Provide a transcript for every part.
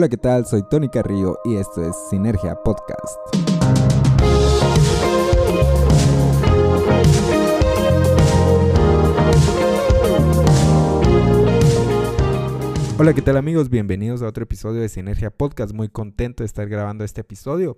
Hola, ¿qué tal? Soy Tony Carrillo y esto es Sinergia Podcast. Hola, ¿qué tal amigos? Bienvenidos a otro episodio de Sinergia Podcast. Muy contento de estar grabando este episodio,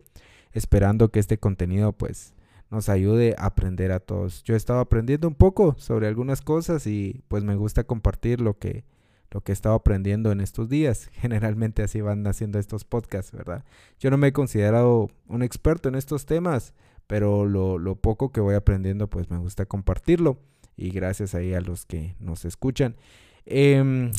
esperando que este contenido pues nos ayude a aprender a todos. Yo he estado aprendiendo un poco sobre algunas cosas y pues me gusta compartir lo que lo que he estado aprendiendo en estos días. Generalmente así van haciendo estos podcasts, ¿verdad? Yo no me he considerado un experto en estos temas, pero lo, poco que voy aprendiendo, pues me gusta compartirlo. Y gracias ahí a los que nos escuchan. Em,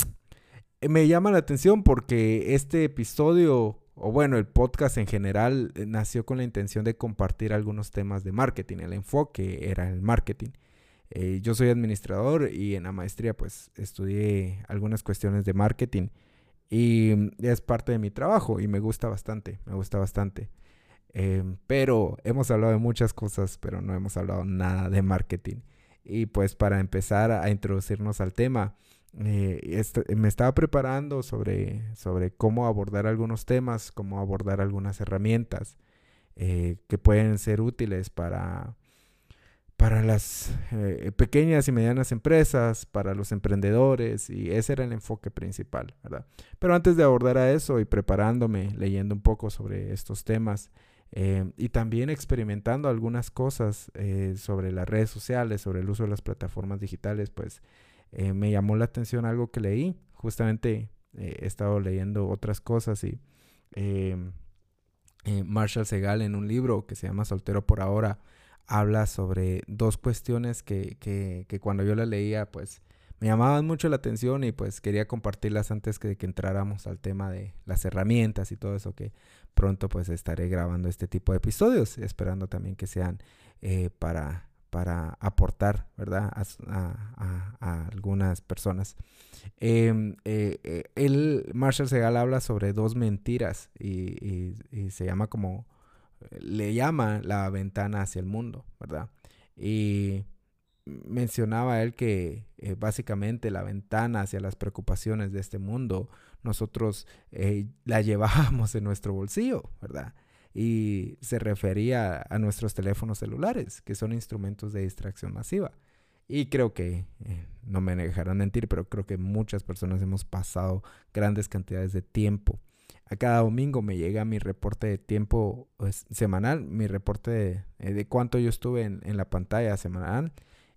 me llama la atención porque este episodio, o bueno, el podcast en general, eh, nació con la intención de compartir algunos temas de marketing. El enfoque era el marketing. Eh, yo soy administrador y en la maestría pues estudié algunas cuestiones de marketing y mm, es parte de mi trabajo y me gusta bastante, me gusta bastante. Em, pero hemos hablado de muchas cosas, pero no hemos hablado nada de marketing. Y pues para empezar a introducirnos al tema, eh, me estaba preparando sobre, sobre cómo abordar algunos temas, cómo abordar algunas herramientas eh, que pueden ser útiles para para las eh, pequeñas y medianas empresas, para los emprendedores, y ese era el enfoque principal, ¿verdad? Pero antes de abordar a eso y preparándome, leyendo un poco sobre estos temas eh, y también experimentando algunas cosas eh, sobre las redes sociales, sobre el uso de las plataformas digitales, pues me llamó la atención algo que leí. Justamente he estado leyendo otras cosas y Marshall Segal en un libro que se llama Soltero por ahora, habla sobre dos cuestiones que, que, que, cuando yo la leía, pues me llamaban mucho la atención y pues quería compartirlas antes de que entráramos al tema de las herramientas y todo eso que pronto pues estaré grabando este tipo de episodios, esperando también que sean eh, para, para aportar, ¿verdad? A, a, algunas personas. Em, eh, eh, el Marshall Segal habla sobre dos mentiras y se llama como le llama la ventana hacia el mundo, ¿verdad? Y mencionaba él que eh, básicamente la ventana hacia las preocupaciones de este mundo, nosotros eh, la llevábamos en nuestro bolsillo, ¿verdad? Y se refería a nuestros teléfonos celulares, que son instrumentos de distracción masiva. Y creo que, eh, no me dejarán mentir, pero creo que muchas personas hemos pasado grandes cantidades de tiempo a cada domingo me llega mi reporte de tiempo pues, semanal, mi reporte eh, de, cuánto yo estuve en, en, la pantalla semanal.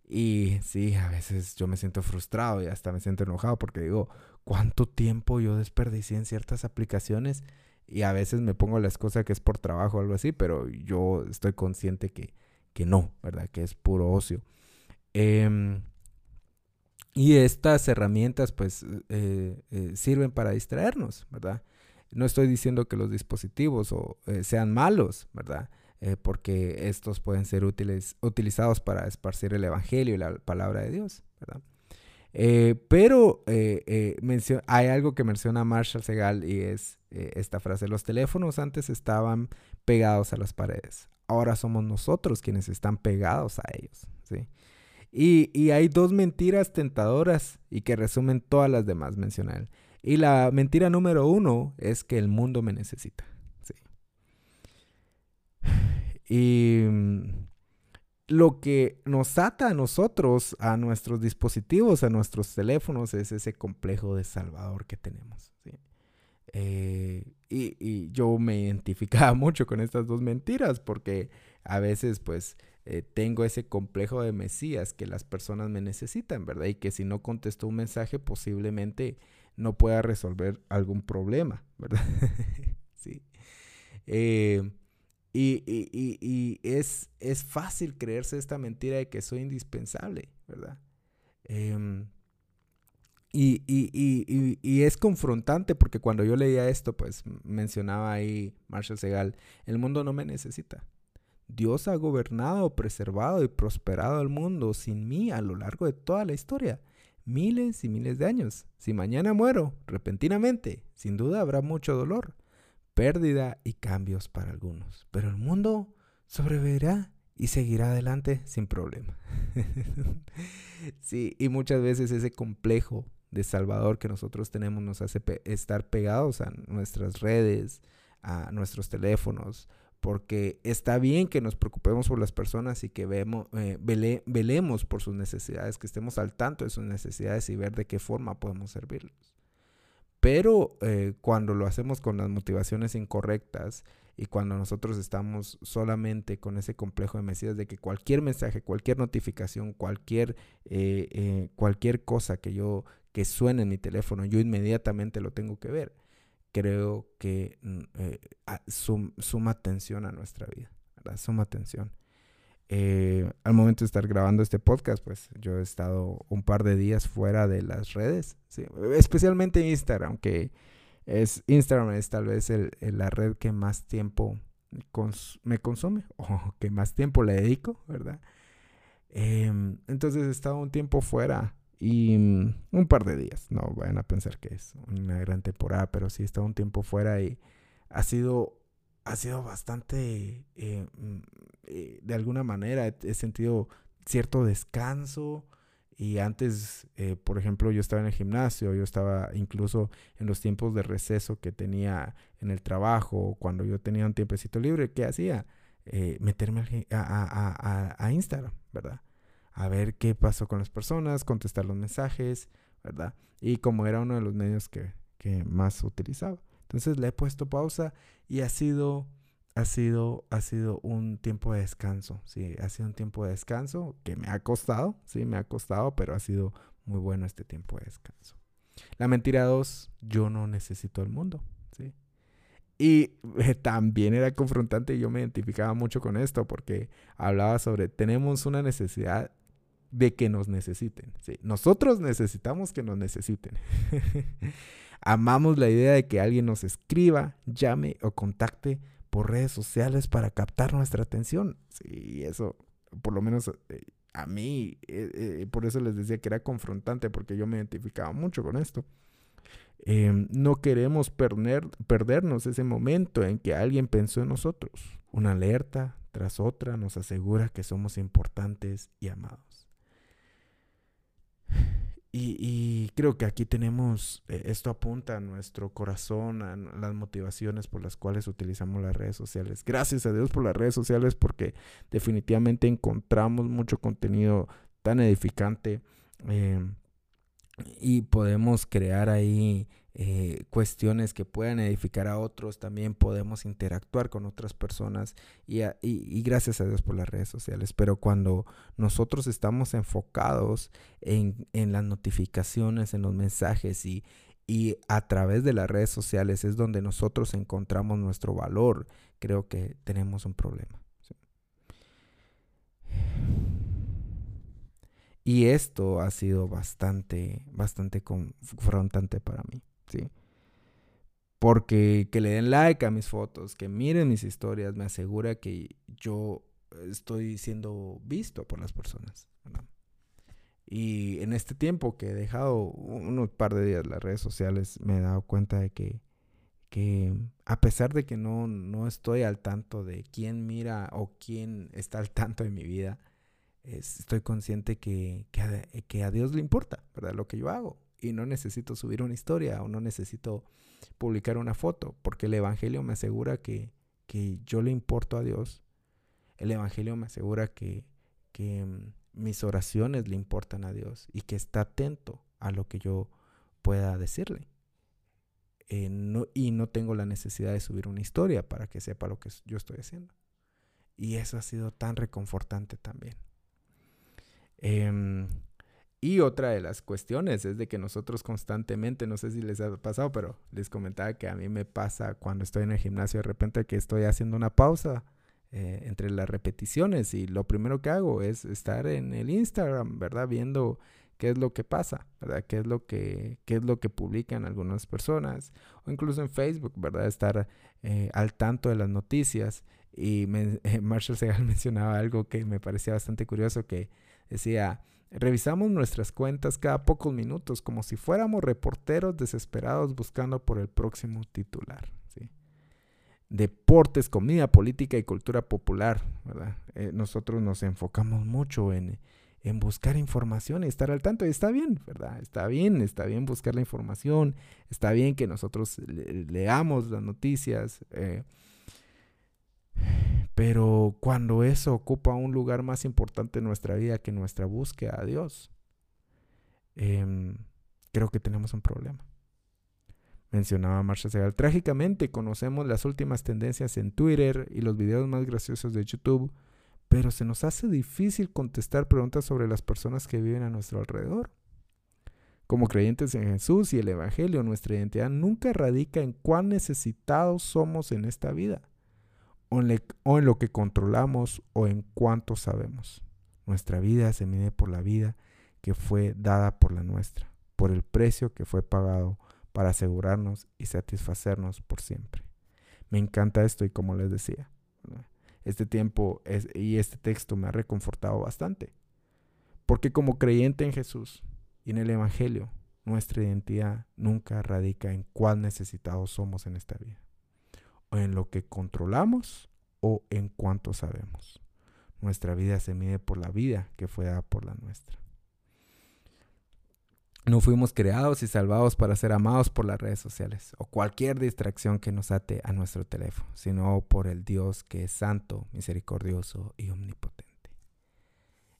Y sí, a veces yo me siento frustrado y hasta me siento enojado porque digo, ¿cuánto tiempo yo desperdicié en ciertas aplicaciones? Y a veces me pongo la excusa que es por trabajo o algo así, pero yo estoy consciente que, que no, ¿verdad? Que es puro ocio. Em, y estas herramientas pues eh, eh, sirven para distraernos, ¿verdad? No estoy diciendo que los dispositivos o, eh, sean malos, ¿verdad? Eh, porque estos pueden ser útiles, utilizados para esparcir el Evangelio y la palabra de Dios, ¿verdad? Eh, pero hay algo que menciona Marshall Segal y es esta frase, los teléfonos antes estaban pegados a las paredes, ahora somos nosotros quienes están pegados a ellos, ¿sí? Y, y hay dos mentiras tentadoras y que resumen todas las demás, menciona él. Y la mentira número uno es que el mundo me necesita. Sí. Y mm, lo que nos ata a nosotros, a nuestros dispositivos, a nuestros teléfonos, es ese complejo de Salvador que tenemos. Eh, y, yo me identificaba mucho con estas dos mentiras porque a veces pues eh, tengo ese complejo de Mesías que las personas me necesitan, ¿verdad? Y que si no contesto un mensaje posiblemente no pueda resolver algún problema, ¿verdad? sí. Eh, y, es, es, fácil creerse esta mentira de que soy indispensable, ¿verdad? Em, y, y, es confrontante porque cuando yo leía esto, pues mencionaba ahí Marshall Segal, el mundo no me necesita. Dios ha gobernado, preservado y prosperado el mundo sin mí a lo largo de toda la historia miles y miles de años. Si mañana muero repentinamente, sin duda habrá mucho dolor, pérdida y cambios para algunos. Pero el mundo sobrevivirá y seguirá adelante sin problema. sí, y muchas veces ese complejo de Salvador que nosotros tenemos nos hace estar pegados a nuestras redes, a nuestros teléfonos, porque está bien que nos preocupemos por las personas y que vemos, eh, velemos por sus necesidades, que estemos al tanto de sus necesidades y ver de qué forma podemos servirlos. Pero eh, cuando lo hacemos con las motivaciones incorrectas y cuando nosotros estamos solamente con ese complejo de Mesías de que cualquier mensaje, cualquier notificación, cualquier, eh, cualquier cosa que yo que suene en mi teléfono, yo inmediatamente lo tengo que ver creo que mm, eh, suma atención a nuestra vida, ¿verdad? Suma atención. Eh, al momento de estar grabando este podcast, pues yo he estado un par de días fuera de las redes, especialmente Instagram, que es Instagram es tal vez el, la red que más tiempo me consume o que más tiempo le dedico, ¿verdad? Em, entonces he estado un tiempo fuera y mm, un par de días, no vayan a pensar que es una gran temporada, pero sí estado un tiempo fuera y ha sido, ha sido bastante, eh, mm, eh, de alguna manera he, sentido cierto descanso. Y antes, eh, por ejemplo, yo estaba en el gimnasio, yo estaba incluso en los tiempos de receso que tenía en el trabajo, cuando yo tenía un tiempecito libre, ¿qué hacía? meterme a, a, a Instagram, ¿verdad? A ver qué pasó con las personas, contestar los mensajes, ¿verdad? Y como era uno de los medios que, más utilizaba. Entonces le he puesto pausa y ha sido, ha sido, ha sido un tiempo de descanso, sí, ha sido un tiempo de descanso que me ha costado, sí, me ha costado, pero ha sido muy bueno este tiempo de descanso. La mentira dos, yo no necesito el mundo, sí. Y también era confrontante y yo me identificaba mucho con esto porque hablaba sobre tenemos una necesidad de que nos necesiten. Nosotros necesitamos que nos necesiten. Amamos la idea de que alguien nos escriba, llame o contacte por redes sociales para captar nuestra atención. Sí, eso, por lo menos eh, a mí, eh, eh, por eso les decía que era confrontante, porque yo me identificaba mucho con esto. Em, no queremos perder, perdernos ese momento en que alguien pensó en nosotros. Una alerta tras otra nos asegura que somos importantes y amados. Y, creo que aquí tenemos, eh, esto apunta a nuestro corazón, a las motivaciones por las cuales utilizamos las redes sociales. Gracias a Dios por las redes sociales porque definitivamente encontramos mucho contenido tan edificante eh, y podemos crear ahí eh, cuestiones que puedan edificar a otros, también podemos interactuar con otras personas y, gracias a Dios por las redes sociales. Pero cuando nosotros estamos enfocados en, en las notificaciones, en los mensajes y, y a través de las redes sociales es donde nosotros encontramos nuestro valor, creo que tenemos un problema. Y esto ha sido bastante, bastante confrontante para mí. ¿Sí? Porque que le den like a mis fotos, que miren mis historias, me asegura que yo estoy siendo visto por las personas. Y en este tiempo que he dejado unos par de días las redes sociales, me he dado cuenta de que, que a pesar de que no, no estoy al tanto de quién mira o quién está al tanto de mi vida, estoy consciente que, que, que a Dios le importa, ¿verdad? Lo que yo hago y no necesito subir una historia o no necesito publicar una foto, porque el Evangelio me asegura que, que yo le importo a Dios. El Evangelio me asegura que, que mm, mis oraciones le importan a Dios y que está atento a lo que yo pueda decirle. Eh, no, y no tengo la necesidad de subir una historia para que sepa lo que yo estoy haciendo. Y eso ha sido tan reconfortante también. Eh, y otra de las cuestiones es de que nosotros constantemente, no sé si les ha pasado, pero les comentaba que a mí me pasa cuando estoy en el gimnasio de repente que estoy haciendo una pausa eh, entre las repeticiones y lo primero que hago es estar en el Instagram, ¿verdad? Viendo qué es lo que pasa, ¿verdad? ¿Qué es lo que, qué es lo que publican algunas personas o incluso en Facebook, ¿verdad? Estar eh, al tanto de las noticias. Y Marshall Segal mencionaba algo que me parecía bastante curioso que decía Revisamos nuestras cuentas cada pocos minutos como si fuéramos reporteros desesperados buscando por el próximo titular. Deportes, comida, política y cultura popular. ¿verdad? Eh, nosotros nos enfocamos mucho en, en buscar información y estar al tanto. Está bien, ¿verdad? Está bien, está bien buscar la información, está bien que nosotros leamos las noticias. Eh, pero cuando eso ocupa un lugar más importante en nuestra vida que nuestra búsqueda a Dios, em, creo que tenemos un problema. Mencionaba Marcia Segal. Trágicamente conocemos las últimas tendencias en Twitter y los videos más graciosos de YouTube pero se nos hace difícil contestar preguntas sobre las personas que viven a nuestro alrededor. Como creyentes en Jesús y el Evangelio, nuestra identidad nunca radica en cuán necesitados somos en esta vida, o en, lo que controlamos o en cuánto sabemos. Nuestra vida se mide por la vida que fue dada por la nuestra, por el precio que fue pagado para asegurarnos y satisfacernos por siempre. Me encanta esto y como les decía, este tiempo y este texto me ha reconfortado bastante. Porque como creyente en Jesús y en el Evangelio, nuestra identidad nunca radica en cuán necesitados somos en esta vida, en lo que controlamos o en cuánto sabemos. Nuestra vida se mide por la vida que fue dada por la nuestra. No fuimos creados y salvados para ser amados por las redes sociales o cualquier distracción que nos ate a nuestro teléfono, sino por el Dios que es santo, misericordioso y omnipotente.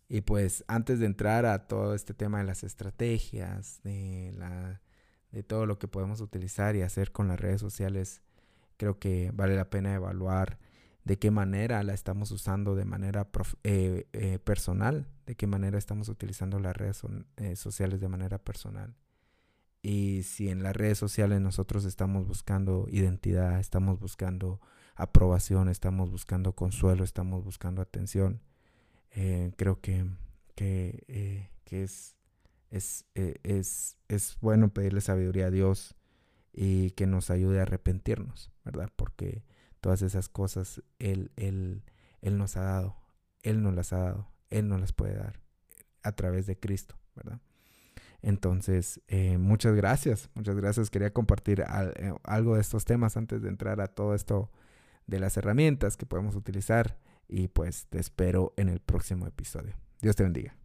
Y pues antes de entrar a todo este tema de las estrategias, de, la, de todo lo que podemos utilizar y hacer con las redes sociales, creo que vale la pena evaluar de qué manera la estamos usando de manera eh, eh, personal, de qué manera estamos utilizando las redes eh, sociales de manera personal. Y si en las redes sociales nosotros estamos buscando identidad, estamos buscando aprobación, estamos buscando consuelo, estamos buscando atención, creo que, que, es, es, es, es bueno pedirle sabiduría a Dios y que nos ayude a arrepentirnos, ¿verdad? Porque Todas esas cosas Él, él, él nos ha dado, Él nos las ha dado, Él nos las puede dar a través de Cristo, ¿verdad? Entonces, eh, muchas gracias, muchas gracias. Quería compartir eh, algo de estos temas antes de entrar a todo esto de las herramientas que podemos utilizar y pues te espero en el próximo episodio. Dios te bendiga.